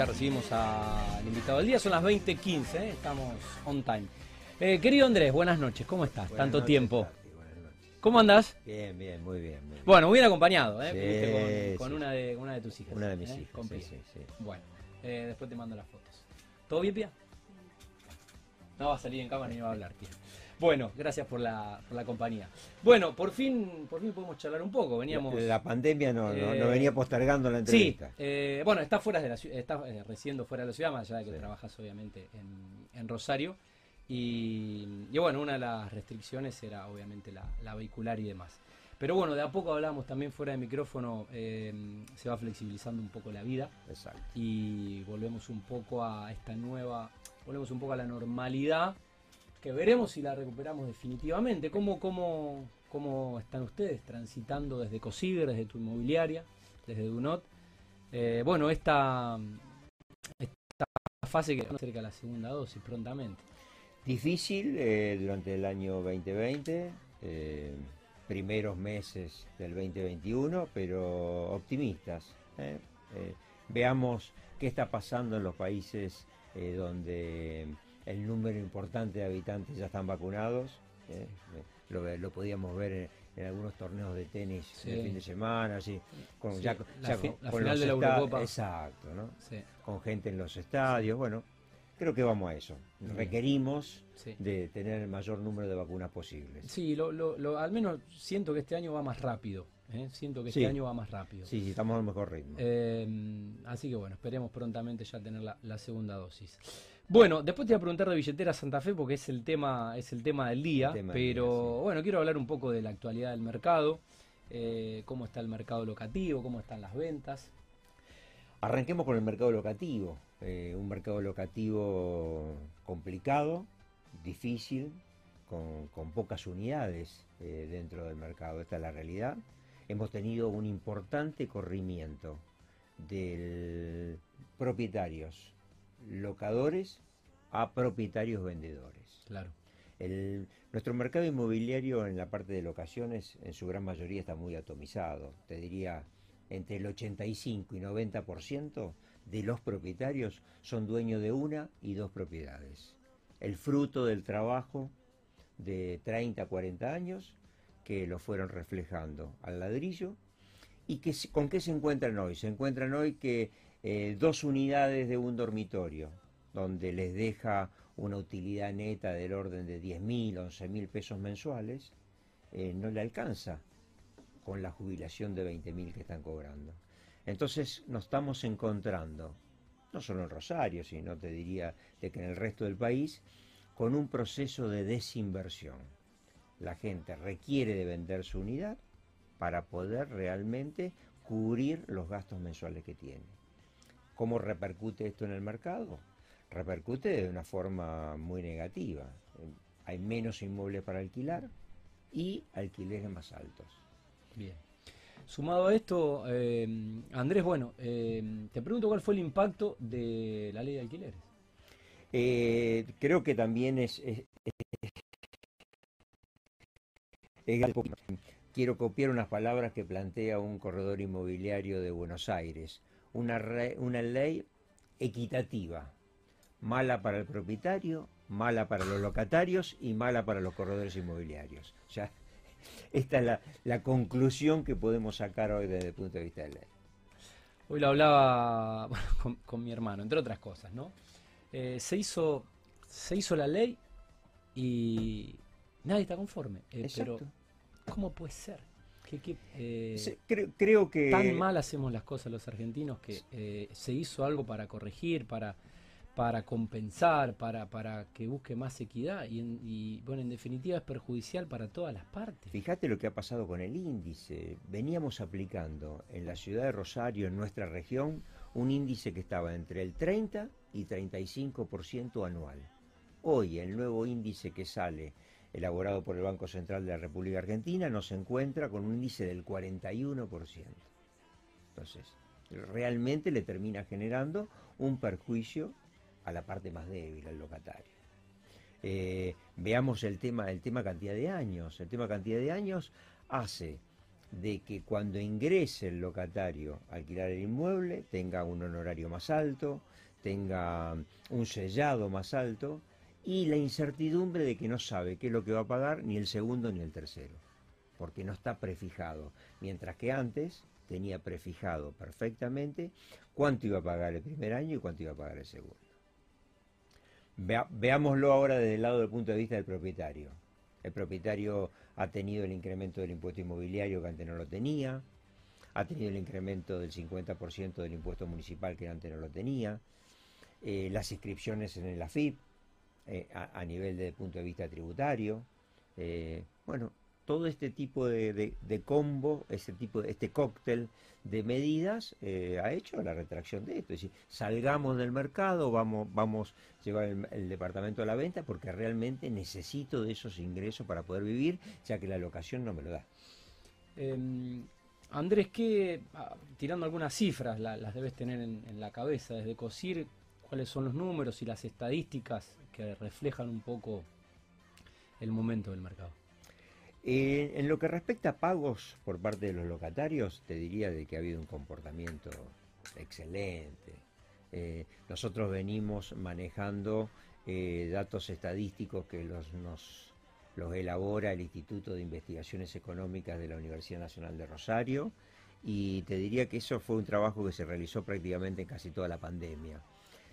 ya recibimos al invitado del día, son las 20.15, ¿eh? estamos on time. Eh, querido Andrés, buenas noches, ¿cómo estás? Buenas Tanto noches, tiempo. Tati, buenas noches. ¿Cómo andás? Bien, bien, muy bien. muy bien. Bueno, muy bien acompañado, ¿eh? Sí, con, con sí. una, de, una de tus hijas. Una de mis ¿eh? hijas. Con sí, Pía. sí, sí. Bueno, eh, después te mando las fotos. ¿Todo bien, Pía? No va a salir en cámara ni va a hablar, Pía. Bueno, gracias por la, por la compañía. Bueno, por fin, por fin podemos charlar un poco. Veníamos. La, pandemia no, no, no Eh, venía postergando la Sí, entrevista. eh, bueno, está fuera de la ciudad, está eh, residiendo fuera de la ciudad, más allá de que Sí. trabajas obviamente en, en Rosario. Y, y bueno, una de las restricciones era obviamente la, la vehicular y demás. Pero bueno, de a poco hablamos también fuera de micrófono, eh, se va flexibilizando un poco la vida Exacto. y volvemos un poco a esta nueva, volvemos un poco a la normalidad, que veremos si la recuperamos definitivamente. ¿Cómo, cómo, cómo están ustedes transitando desde COSIDER, desde tu inmobiliaria, desde Dunot? Eh, bueno, esta, esta fase que cerca de la segunda dosis prontamente. Difícil eh, durante el año 2020, eh, primeros meses del 2021, pero optimistas. veamos qué está pasando en los países donde el número importante de habitantes ya están vacunados. ¿eh? Lo, podíamos ver en, en algunos torneos de tenis Sí. el fin de semana, así, con, Sí, ya, la ya con- la con final de la Eurocopa. Exacto, ¿no? Sí, con gente en los estadios. Bueno, creo que vamos a eso. Bien. Requerimos de tener el mayor número de vacunas posibles. Sí, lo, lo- lo- al menos siento que este año va más rápido. ¿eh? Siento que este año va más rápido. Sí, sí, estamos al mejor ritmo. Eh, así que bueno, esperemos prontamente ya tener la, la segunda dosis. Bueno, después te voy a preguntar de billetera Santa Fe porque es el tema, es el tema del día, del pero día, sí. bueno, quiero hablar un poco de la actualidad del mercado, eh, cómo está el mercado locativo, cómo están las ventas. Arranquemos con el mercado locativo. eh, un mercado locativo complicado, difícil, con, con pocas unidades eh, dentro del mercado. Esta es la realidad. Hemos tenido un importante corrimiento de propietarios, locadores, a propietarios vendedores. Claro. El- nuestro mercado inmobiliario en la parte de locaciones en su gran mayoría está muy atomizado. Te diría, entre el 85 y 90% de los propietarios son dueños de una y dos propiedades. El fruto del trabajo de 30, 40 años que lo fueron reflejando al ladrillo. ¿Y que, con qué se encuentran hoy? Se encuentran hoy que eh, dos unidades de un dormitorio, donde les deja una utilidad neta del orden de 10 mil, 11 mil pesos mensuales, eh, no le alcanza con la jubilación de 20 mil que están cobrando. Entonces nos estamos encontrando, no solo en Rosario, sino te diría de que en el resto del país, con un proceso de desinversión. La gente requiere de vender su unidad para poder realmente cubrir los gastos mensuales que tiene. ¿Cómo repercute esto en el mercado? Repercute de una forma muy negativa. Hay menos inmuebles para alquilar y alquileres más altos. Bien. Sumado a esto, eh, Andrés, bueno, eh, te pregunto cuál fue el impacto de la ley de alquileres. Eh, creo que también es, es- es- es- Quiero copiar unas palabras que plantea un corredor inmobiliario de Buenos Aires. Una, re- una ley equitativa, mala para el propietario, mala para los locatarios y mala para los corredores inmobiliarios. O sea, esta es la, la conclusión que podemos sacar hoy desde el punto de vista de ley. Hoy lo hablaba bueno, con, con mi hermano, entre otras cosas, ¿no? Eh, se, hizo, se hizo la ley y nadie está conforme. eh, pero. ¿cómo puede ser? ¿Qué, qué, eh, creo, creo que... tan mal hacemos las cosas los argentinos que eh, se hizo algo para corregir, para, para compensar, para, para que busque más equidad y, en- y, bueno, en definitiva es perjudicial para todas las partes. Fíjate lo que ha pasado con el índice. Veníamos aplicando en la ciudad de Rosario, en nuestra región, un índice que estaba entre el 30 y 35% anual. Hoy el nuevo índice que sale, elaborado por el Banco Central de la República Argentina, nos encuentra con un índice del 41%. Entonces, realmente le termina generando un perjuicio a la parte más débil, al locatario. Eh, veamos el tema, el tema cantidad de años. El tema cantidad de años hace de que cuando ingrese el locatario a alquilar el inmueble tenga un honorario más alto, tenga un sellado más alto y la incertidumbre de que no sabe qué es lo que va a pagar ni el segundo ni el tercero, porque no está prefijado, mientras que antes tenía prefijado perfectamente cuánto iba a pagar el primer año y cuánto iba a pagar el segundo. veámoslo ahora desde el lado del punto de vista del propietario. El propietario ha tenido el incremento del impuesto inmobiliario que antes no lo tenía, ha tenido el incremento del 50% del impuesto municipal que antes no lo tenía, eh, las inscripciones en el AFIP eh, a, nivel de punto de vista tributario, eh, bueno, todo este tipo de, combo, este tipo de, este cóctel de medidas ha hecho la retracción de esto. Es decir, salgamos del mercado, vamos, vamos a llevar el, departamento a la venta porque realmente necesito de esos ingresos para poder vivir, ya que la locación no me lo da. Em, Andrés, que ah, tirando algunas cifras, las debes tener en, en, la cabeza desde COSIR, cuáles son los números y las estadísticas que reflejan un poco el momento del mercado. Eh, en lo que respecta a pagos por parte de los locatarios, te diría de que ha habido un comportamiento excelente. Eh, nosotros venimos manejando eh, datos estadísticos que los, nos, los elabora el Instituto de Investigaciones Económicas de la Universidad Nacional de Rosario y te diría que eso fue un trabajo que se realizó prácticamente en casi toda la pandemia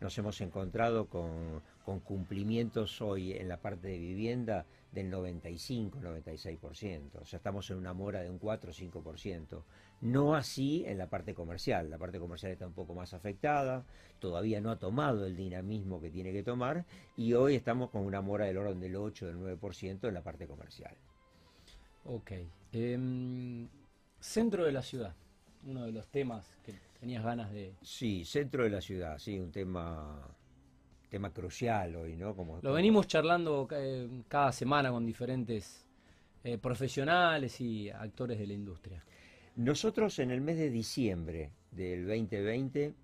nos hemos encontrado con, cumplimientos hoy en la parte de vivienda del 95-96%, o sea, estamos en una mora de un 4-5%. No así en la parte comercial, la parte comercial está un poco más afectada, todavía no ha tomado el dinamismo que tiene que tomar y hoy estamos con una mora del orden del 8, del 9% en la parte comercial. Ok. Em, centro de la ciudad, uno de los temas que tenías ganas de... Sí, centro de la ciudad, sí, un tema tema crucial hoy, ¿no? Como, Lo venimos charlando eh, cada semana con diferentes eh, profesionales y actores de la industria. Nosotros en el mes de diciembre del 2020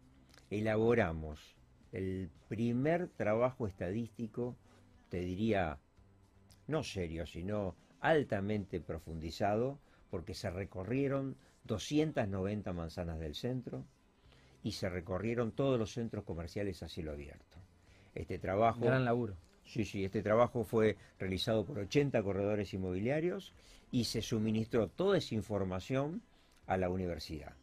elaboramos el primer trabajo estadístico, te diría, no serio, sino altamente profundizado, porque se recorrieron 290 manzanas del centro y se recorrieron todos los centros comerciales a cielo abierto. Este trabajo... Gran laburo. Sí, sí, este trabajo fue realizado por 80 corredores inmobiliarios y se suministró toda esa información a la universidad.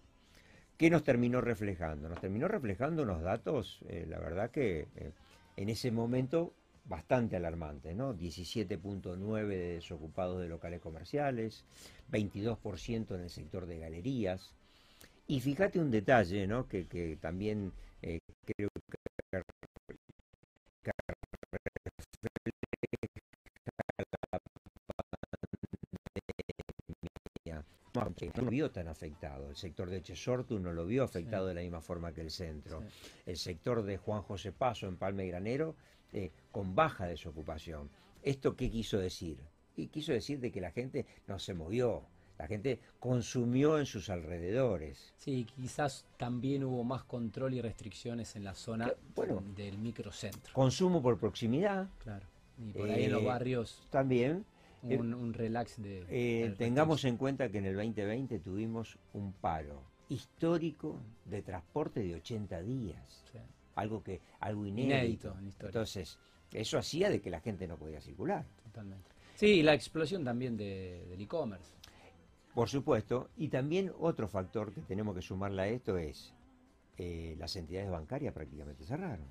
¿Qué nos terminó reflejando? Nos terminó reflejando unos datos, eh, la verdad que eh, en ese momento bastante alarmante, ¿no? 17.9 de desocupados de locales comerciales, 22% en el sector de galerías. Y fíjate un detalle, ¿no? Que, también eh, creo que, no lo vio tan afectado. El sector de Chesortu no lo vio afectado de la misma forma que el centro. El sector de Juan José Paso en Palme Granero eh, con baja desocupación. ¿Esto qué quiso decir? Y quiso decir de que la gente no se movió, la gente consumió en sus alrededores. Sí, quizás también hubo más control y restricciones en la zona del microcentro. Consumo por proximidad. Claro. Y por ahí en los eh, barrios. También. Un, relax de. Eh, tengamos en cuenta que en el 2020 tuvimos un paro histórico de transporte de 80 días. Sí algo que algo inédito. Entonces, eso hacía de que la gente no podía circular. Totalmente. Sí, la explosión también de, del e-commerce. Por supuesto, y también otro factor que tenemos que sumarle a esto es eh, las entidades bancarias prácticamente cerraron.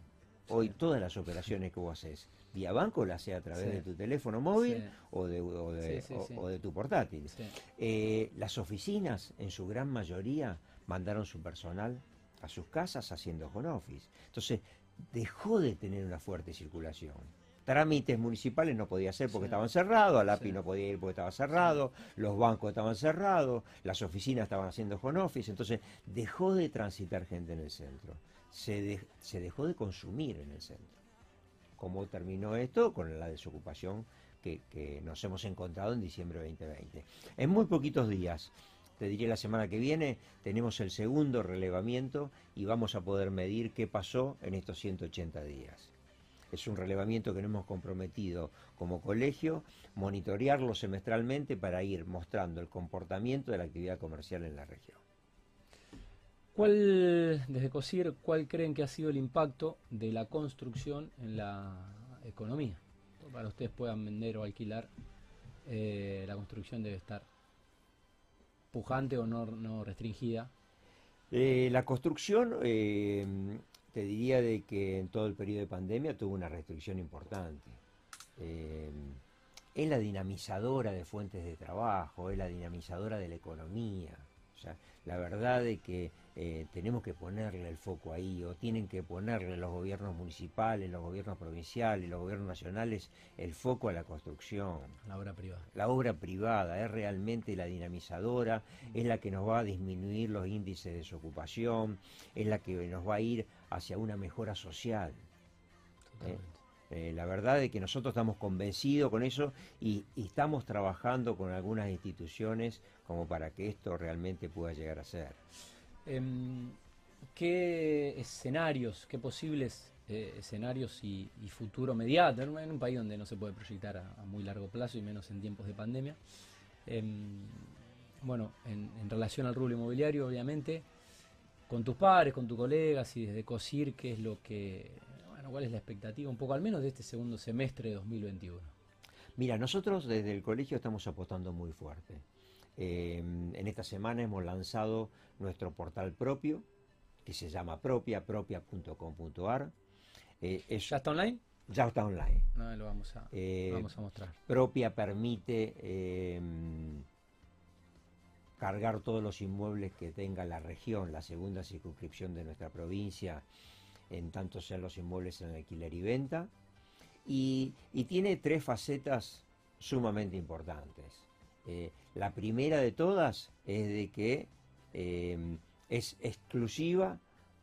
Hoy todas las operaciones que vos haces vía banco las haces a través de tu teléfono móvil o, de, o, de, tu portátil. Eh, las oficinas, en su gran mayoría, mandaron su personal a sus casas haciendo home office. Entonces, dejó de tener una fuerte circulación. Trámites municipales no podía hacer porque estaban cerrados, al API no podía ir porque estaba cerrado, los bancos estaban cerrados, las oficinas estaban haciendo home office, entonces dejó de transitar gente en el centro, se, se dejó de consumir en el centro. ¿Cómo terminó esto? Con la desocupación que, que nos hemos encontrado en diciembre de 2020. En muy poquitos días te diría la semana que viene, tenemos el segundo relevamiento y vamos a poder medir qué pasó en estos 180 días. Es un relevamiento que nos hemos comprometido como colegio, monitorearlo semestralmente para ir mostrando el comportamiento de la actividad comercial en la región. ¿Cuál, desde COSIR, cuál creen que ha sido el impacto de la construcción en la economía? Para ustedes puedan vender o alquilar, eh, la construcción debe estar pujante o no, restringida. Eh, la construcción, eh, te diría de que en todo el periodo de pandemia tuvo una restricción importante. es la dinamizadora de fuentes de trabajo, es la dinamizadora de la economía. O sea, la verdad de que eh, tenemos que ponerle el foco ahí, o tienen que ponerle los gobiernos municipales, los gobiernos provinciales, los gobiernos nacionales, el foco a la construcción. La obra privada. La obra privada es realmente la dinamizadora, es la que nos va a disminuir los índices de desocupación, es la que nos va a ir hacia una mejora social. ¿eh? Eh, la verdad es que nosotros estamos convencidos con eso y, estamos trabajando con algunas instituciones como para que esto realmente pueda llegar a ser. Em, ¿Qué escenarios, qué posibles eh, escenarios y, futuro mediato en, un país donde no se puede proyectar a, muy largo plazo y menos en tiempos de pandemia? Em, bueno, en, relación al rubro inmobiliario, obviamente, con tus padres, con tus colegas y desde COSIR, ¿qué es lo que, bueno, cuál es la expectativa un poco al menos de este segundo semestre de 2021? Mira, nosotros desde el colegio estamos apostando muy fuerte. Em, en esta semana hemos lanzado nuestro portal propio, que se llama propia, propia.com.ar. Eh, ¿Ya está online? Ya está online. No, lo vamos a, eh, vamos a mostrar. Propia permite em, cargar todos los inmuebles que tenga la región, la segunda circunscripción de nuestra provincia, en tanto sean los inmuebles en alquiler y venta. y tiene tres facetas sumamente importantes. Eh, la primera de todas es de que eh, es exclusiva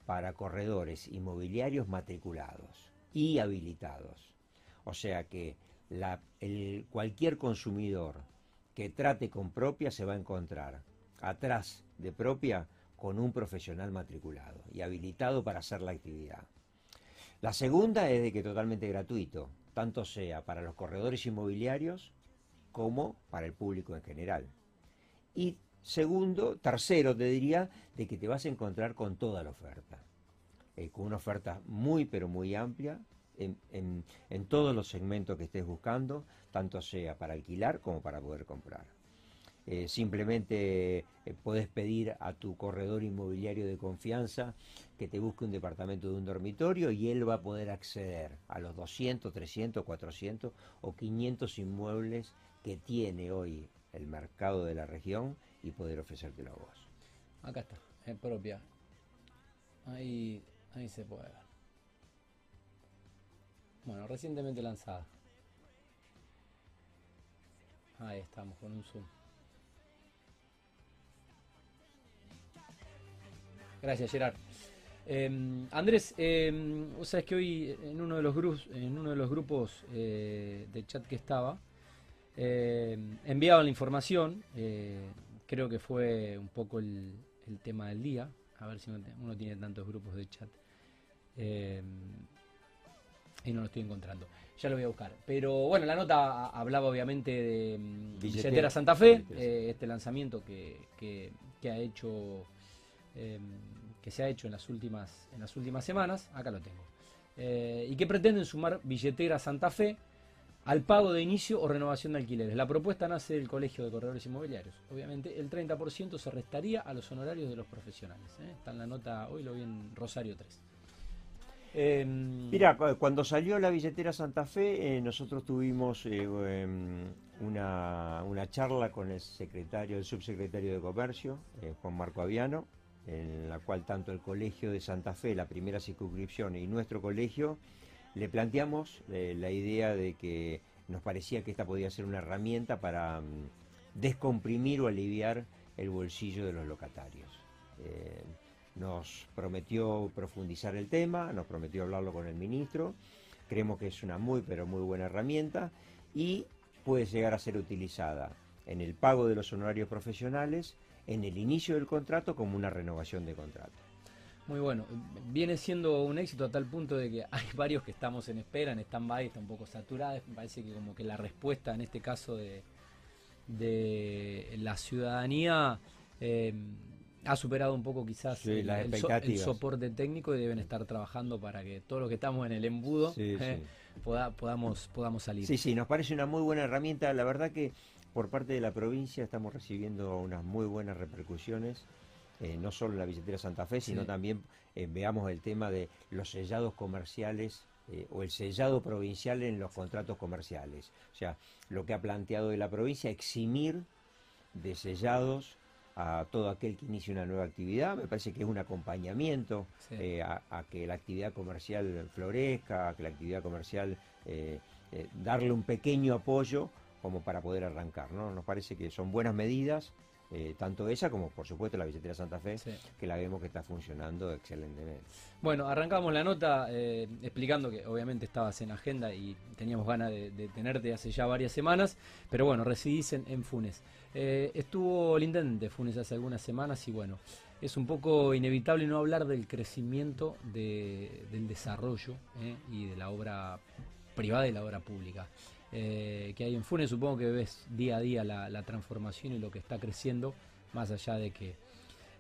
para corredores inmobiliarios matriculados y habilitados. O sea que cualquier consumidor que trate con propia se va a encontrar atrás de propia con un profesional matriculado y habilitado para hacer la actividad. La segunda es de que totalmente gratuito, tanto sea para los corredores inmobiliarios como para el público en general. Y segundo, tercero, te diría, de que te vas a encontrar con toda la oferta, eh, con una oferta muy, pero muy amplia, en, todos los segmentos que estés buscando, tanto sea para alquilar como para poder comprar. Eh, simplemente eh, puedes pedir a tu corredor inmobiliario de confianza que te busque un departamento de un dormitorio y él va a poder acceder a los 200, 300, 400 o 500 inmuebles tiene hoy el mercado de la región y poder ofrecértelo a vos. Acá está, es propia. Ahí, ahí se puede ver. Bueno, recientemente lanzada. Ahí estamos con un zoom. Gracias, Gerard. Em, Andrés, eh, vos sabés que hoy en uno de los en uno de los grupos eh, de chat que estaba, eh, enviado la información, eh, creo que fue un poco el, tema del día, a ver si uno, tiene tantos grupos de chat. Eh, y no lo estoy encontrando. Ya lo voy a buscar. Pero bueno, la nota hablaba obviamente de mm, Billetera, Santa Fe, eh, este lanzamiento que, ha hecho, em, que se ha hecho en las últimas, en las últimas semanas. Acá lo tengo. y que pretenden sumar Billetera Santa Fe al pago de inicio o renovación de alquileres. La propuesta nace del Colegio de Corredores Inmobiliarios. Obviamente el 30% se restaría a los honorarios de los profesionales. ¿eh? Está en la nota, hoy lo vi en Rosario 3. Em, Mira, cuando salió la billetera Santa Fe, eh, nosotros tuvimos eh, em, una, una, charla con el secretario, el subsecretario de Comercio, Juan Marco Aviano, en la cual tanto el Colegio de Santa Fe, la primera circunscripción, y nuestro colegio le planteamos eh, la idea de que nos parecía que esta podía ser una herramienta para mm, descomprimir o aliviar el bolsillo de los locatarios. Eh, nos prometió profundizar el tema, nos prometió hablarlo con el ministro, creemos que es una muy pero muy buena herramienta y puede llegar a ser utilizada en el pago de los honorarios profesionales, en el inicio del contrato como una renovación de contrato. Muy bueno. Viene siendo un éxito a tal punto de que hay varios que estamos en espera, en stand-by, está un poco saturada. Me parece que como que la respuesta en este caso de, de la ciudadanía eh, ha superado un poco quizás Sí, el, el so- el soporte técnico y deben estar trabajando para que todos los que estamos en el embudo Sí, eh, sí. poda- podamos, podamos salir. Sí, sí, nos parece una muy buena herramienta. La verdad que por parte de la provincia estamos recibiendo unas muy buenas repercusiones, eh, no solo en la billetera Santa Fe, sino Sí. también eh, veamos el tema de los sellados comerciales eh, o el sellado provincial en los contratos comerciales. O sea, lo que ha planteado de la provincia, eximir de sellados a todo aquel que inicie una nueva actividad. Me parece que es un acompañamiento Sí. eh, a, a que la actividad comercial florezca, a que la actividad comercial eh, eh, darle un pequeño apoyo como para poder arrancar. ¿no? Nos parece que son buenas medidas, eh, tanto esa como por supuesto la billetera Santa Fe, Sí. que la vemos que está funcionando excelentemente. Bueno, arrancamos la nota eh, explicando que obviamente estabas en agenda y teníamos ganas de, de tenerte hace ya varias semanas, pero bueno, residís en, en Funes. Eh, estuvo el intendente de Funes hace algunas semanas y bueno, es un poco inevitable no hablar del crecimiento de- del desarrollo eh, y de la obra privada y la obra pública. Eh, que hay en Funes, supongo que ves día a día la, la transformación y lo que está creciendo, más allá de que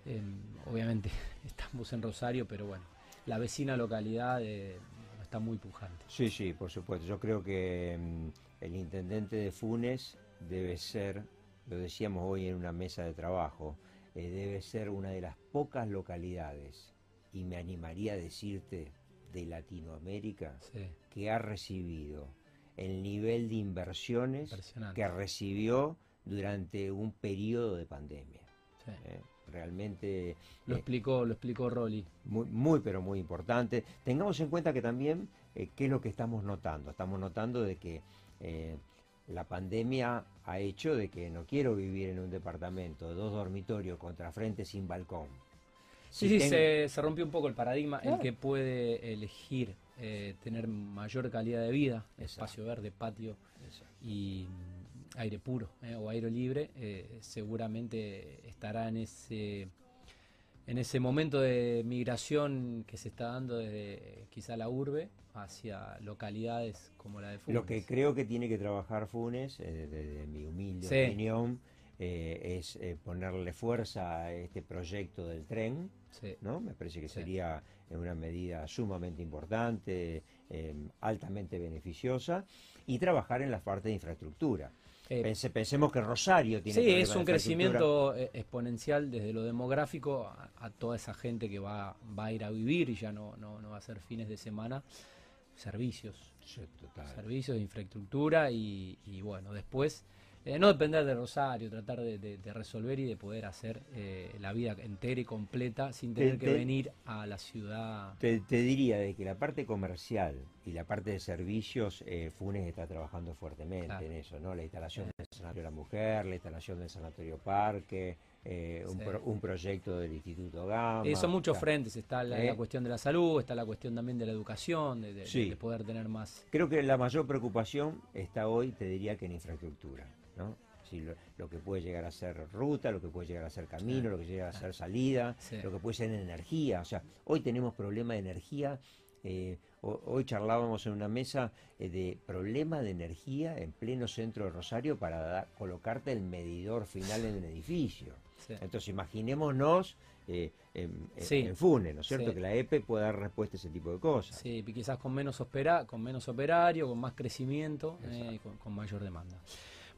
eh, obviamente estamos en Rosario, pero bueno, la vecina localidad eh, está muy pujante. Sí, sí, por supuesto. Yo creo que mm, el intendente de Funes debe ser, lo decíamos hoy en una mesa de trabajo, eh, debe ser una de las pocas localidades, y me animaría a decirte, de Latinoamérica, Sí, que ha recibido el nivel de inversiones que recibió durante un periodo de pandemia. sí. ¿eh? Realmente Lo eh, explicó, lo explicó Rolly. muy, muy, pero muy importante. Tengamos en cuenta que también, eh, ¿qué es lo que estamos notando? Estamos notando de que la pandemia ha hecho de que no quiero vivir en un departamento de dos dormitorios contra frente sin balcón. Sí, Si sí, tengo- se, se rompió un poco el paradigma, el que puede elegir eh, tener mayor calidad de vida, Exacto. espacio verde, patio Exacto. y mm, aire puro eh, o aire libre, eh, seguramente estará en ese en ese momento de migración que se está dando desde quizá la urbe hacia localidades como la de Funes. Lo que creo que tiene que trabajar Funes, desde mi humilde Sí. opinión, eh, es eh, ponerle fuerza a este proyecto del tren, Sí. ¿no? Me parece que Sí. sería eh, una medida sumamente importante, eh, altamente beneficiosa, y trabajar en la parte de infraestructura. Eh, Pense- pensemos que Rosario tiene Sí, es un crecimiento eh, exponencial desde lo demográfico a, a toda esa gente que va, va a ir a vivir y ya no, no, no va a ser fines de semana. Servicios, Sí, total. servicios de infraestructura y, y bueno, después eh, no depender de Rosario, tratar de, de- de resolver y de poder hacer eh, la vida entera y completa sin Te- tener que te- venir a la ciudad. Te, te diría de que la parte comercial y la parte de servicios, eh, Funes está trabajando fuertemente Claro. en eso, ¿no? La instalación del Sanatorio de la Mujer, la instalación del Sanatorio Parque, eh, un, Sí. pro- un proyecto del Instituto Gama. Eh, son muchos frentes, está la, ¿Eh? la cuestión de la salud, está la cuestión también de la educación, de, de- Sí. de poder tener más... Creo que la mayor preocupación está hoy, te diría que en infraestructura, ¿no? Sí, lo, lo que puede llegar a ser ruta, lo que puede llegar a ser camino, Claro. lo que llega a ser salida, Sí. lo que puede ser energía. O sea, hoy tenemos problema de energía. eh, ho- hoy charlábamos en una mesa eh, de problema de energía en pleno centro de Rosario para dar- colocarte el medidor final en el edificio. sí. Entonces imaginémonos eh, en, en- Sí. en Funes, ¿no es cierto? Que la EPE pueda dar respuesta a ese tipo de cosas. Sí, y quizás con menos opera, con menos operario, con más crecimiento eh, y con, con mayor demanda.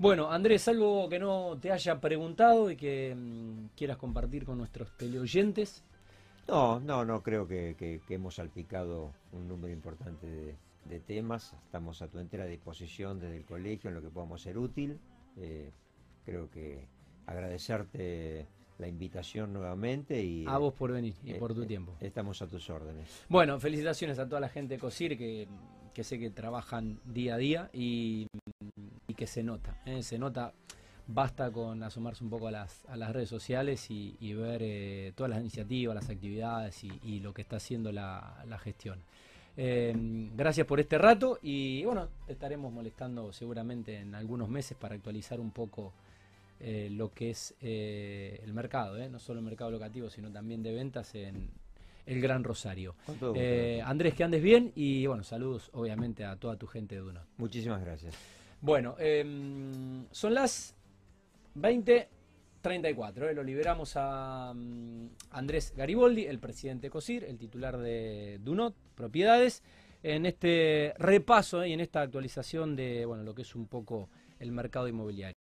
Bueno, Andrés, algo que no te haya preguntado y que mm, quieras compartir con nuestros teleoyentes. No, no, no, creo que, que- que hemos salpicado un número importante de, de temas. Estamos a tu entera disposición desde el colegio en lo que podamos ser útil. Eh, creo que agradecerte la invitación nuevamente y A vos por venir y eh, por tu eh, tiempo. estamos a tus órdenes. Bueno, felicitaciones a toda la gente de COSIR que, que sé que trabajan día a día y, y que se nota. ¿eh? Se nota, basta con asomarse un poco a las, a las redes sociales y, y ver eh, todas las iniciativas, las actividades y, y lo que está haciendo la, la gestión. Eh, gracias por este rato y bueno, te estaremos molestando seguramente en algunos meses para actualizar un poco eh, lo que es eh, el mercado, no solo el mercado locativo, sino también de ventas en, el Gran Rosario. Andrés, que andes bien y bueno, saludos obviamente a toda tu gente de Dunot. Muchísimas gracias. Bueno, em, son las 20.34. eh, lo liberamos a mm, Andrés Gariboldi, el presidente de COSIR, el titular de Dunot, propiedades, en este repaso eh, y en esta actualización de bueno, lo que es un poco el mercado inmobiliario.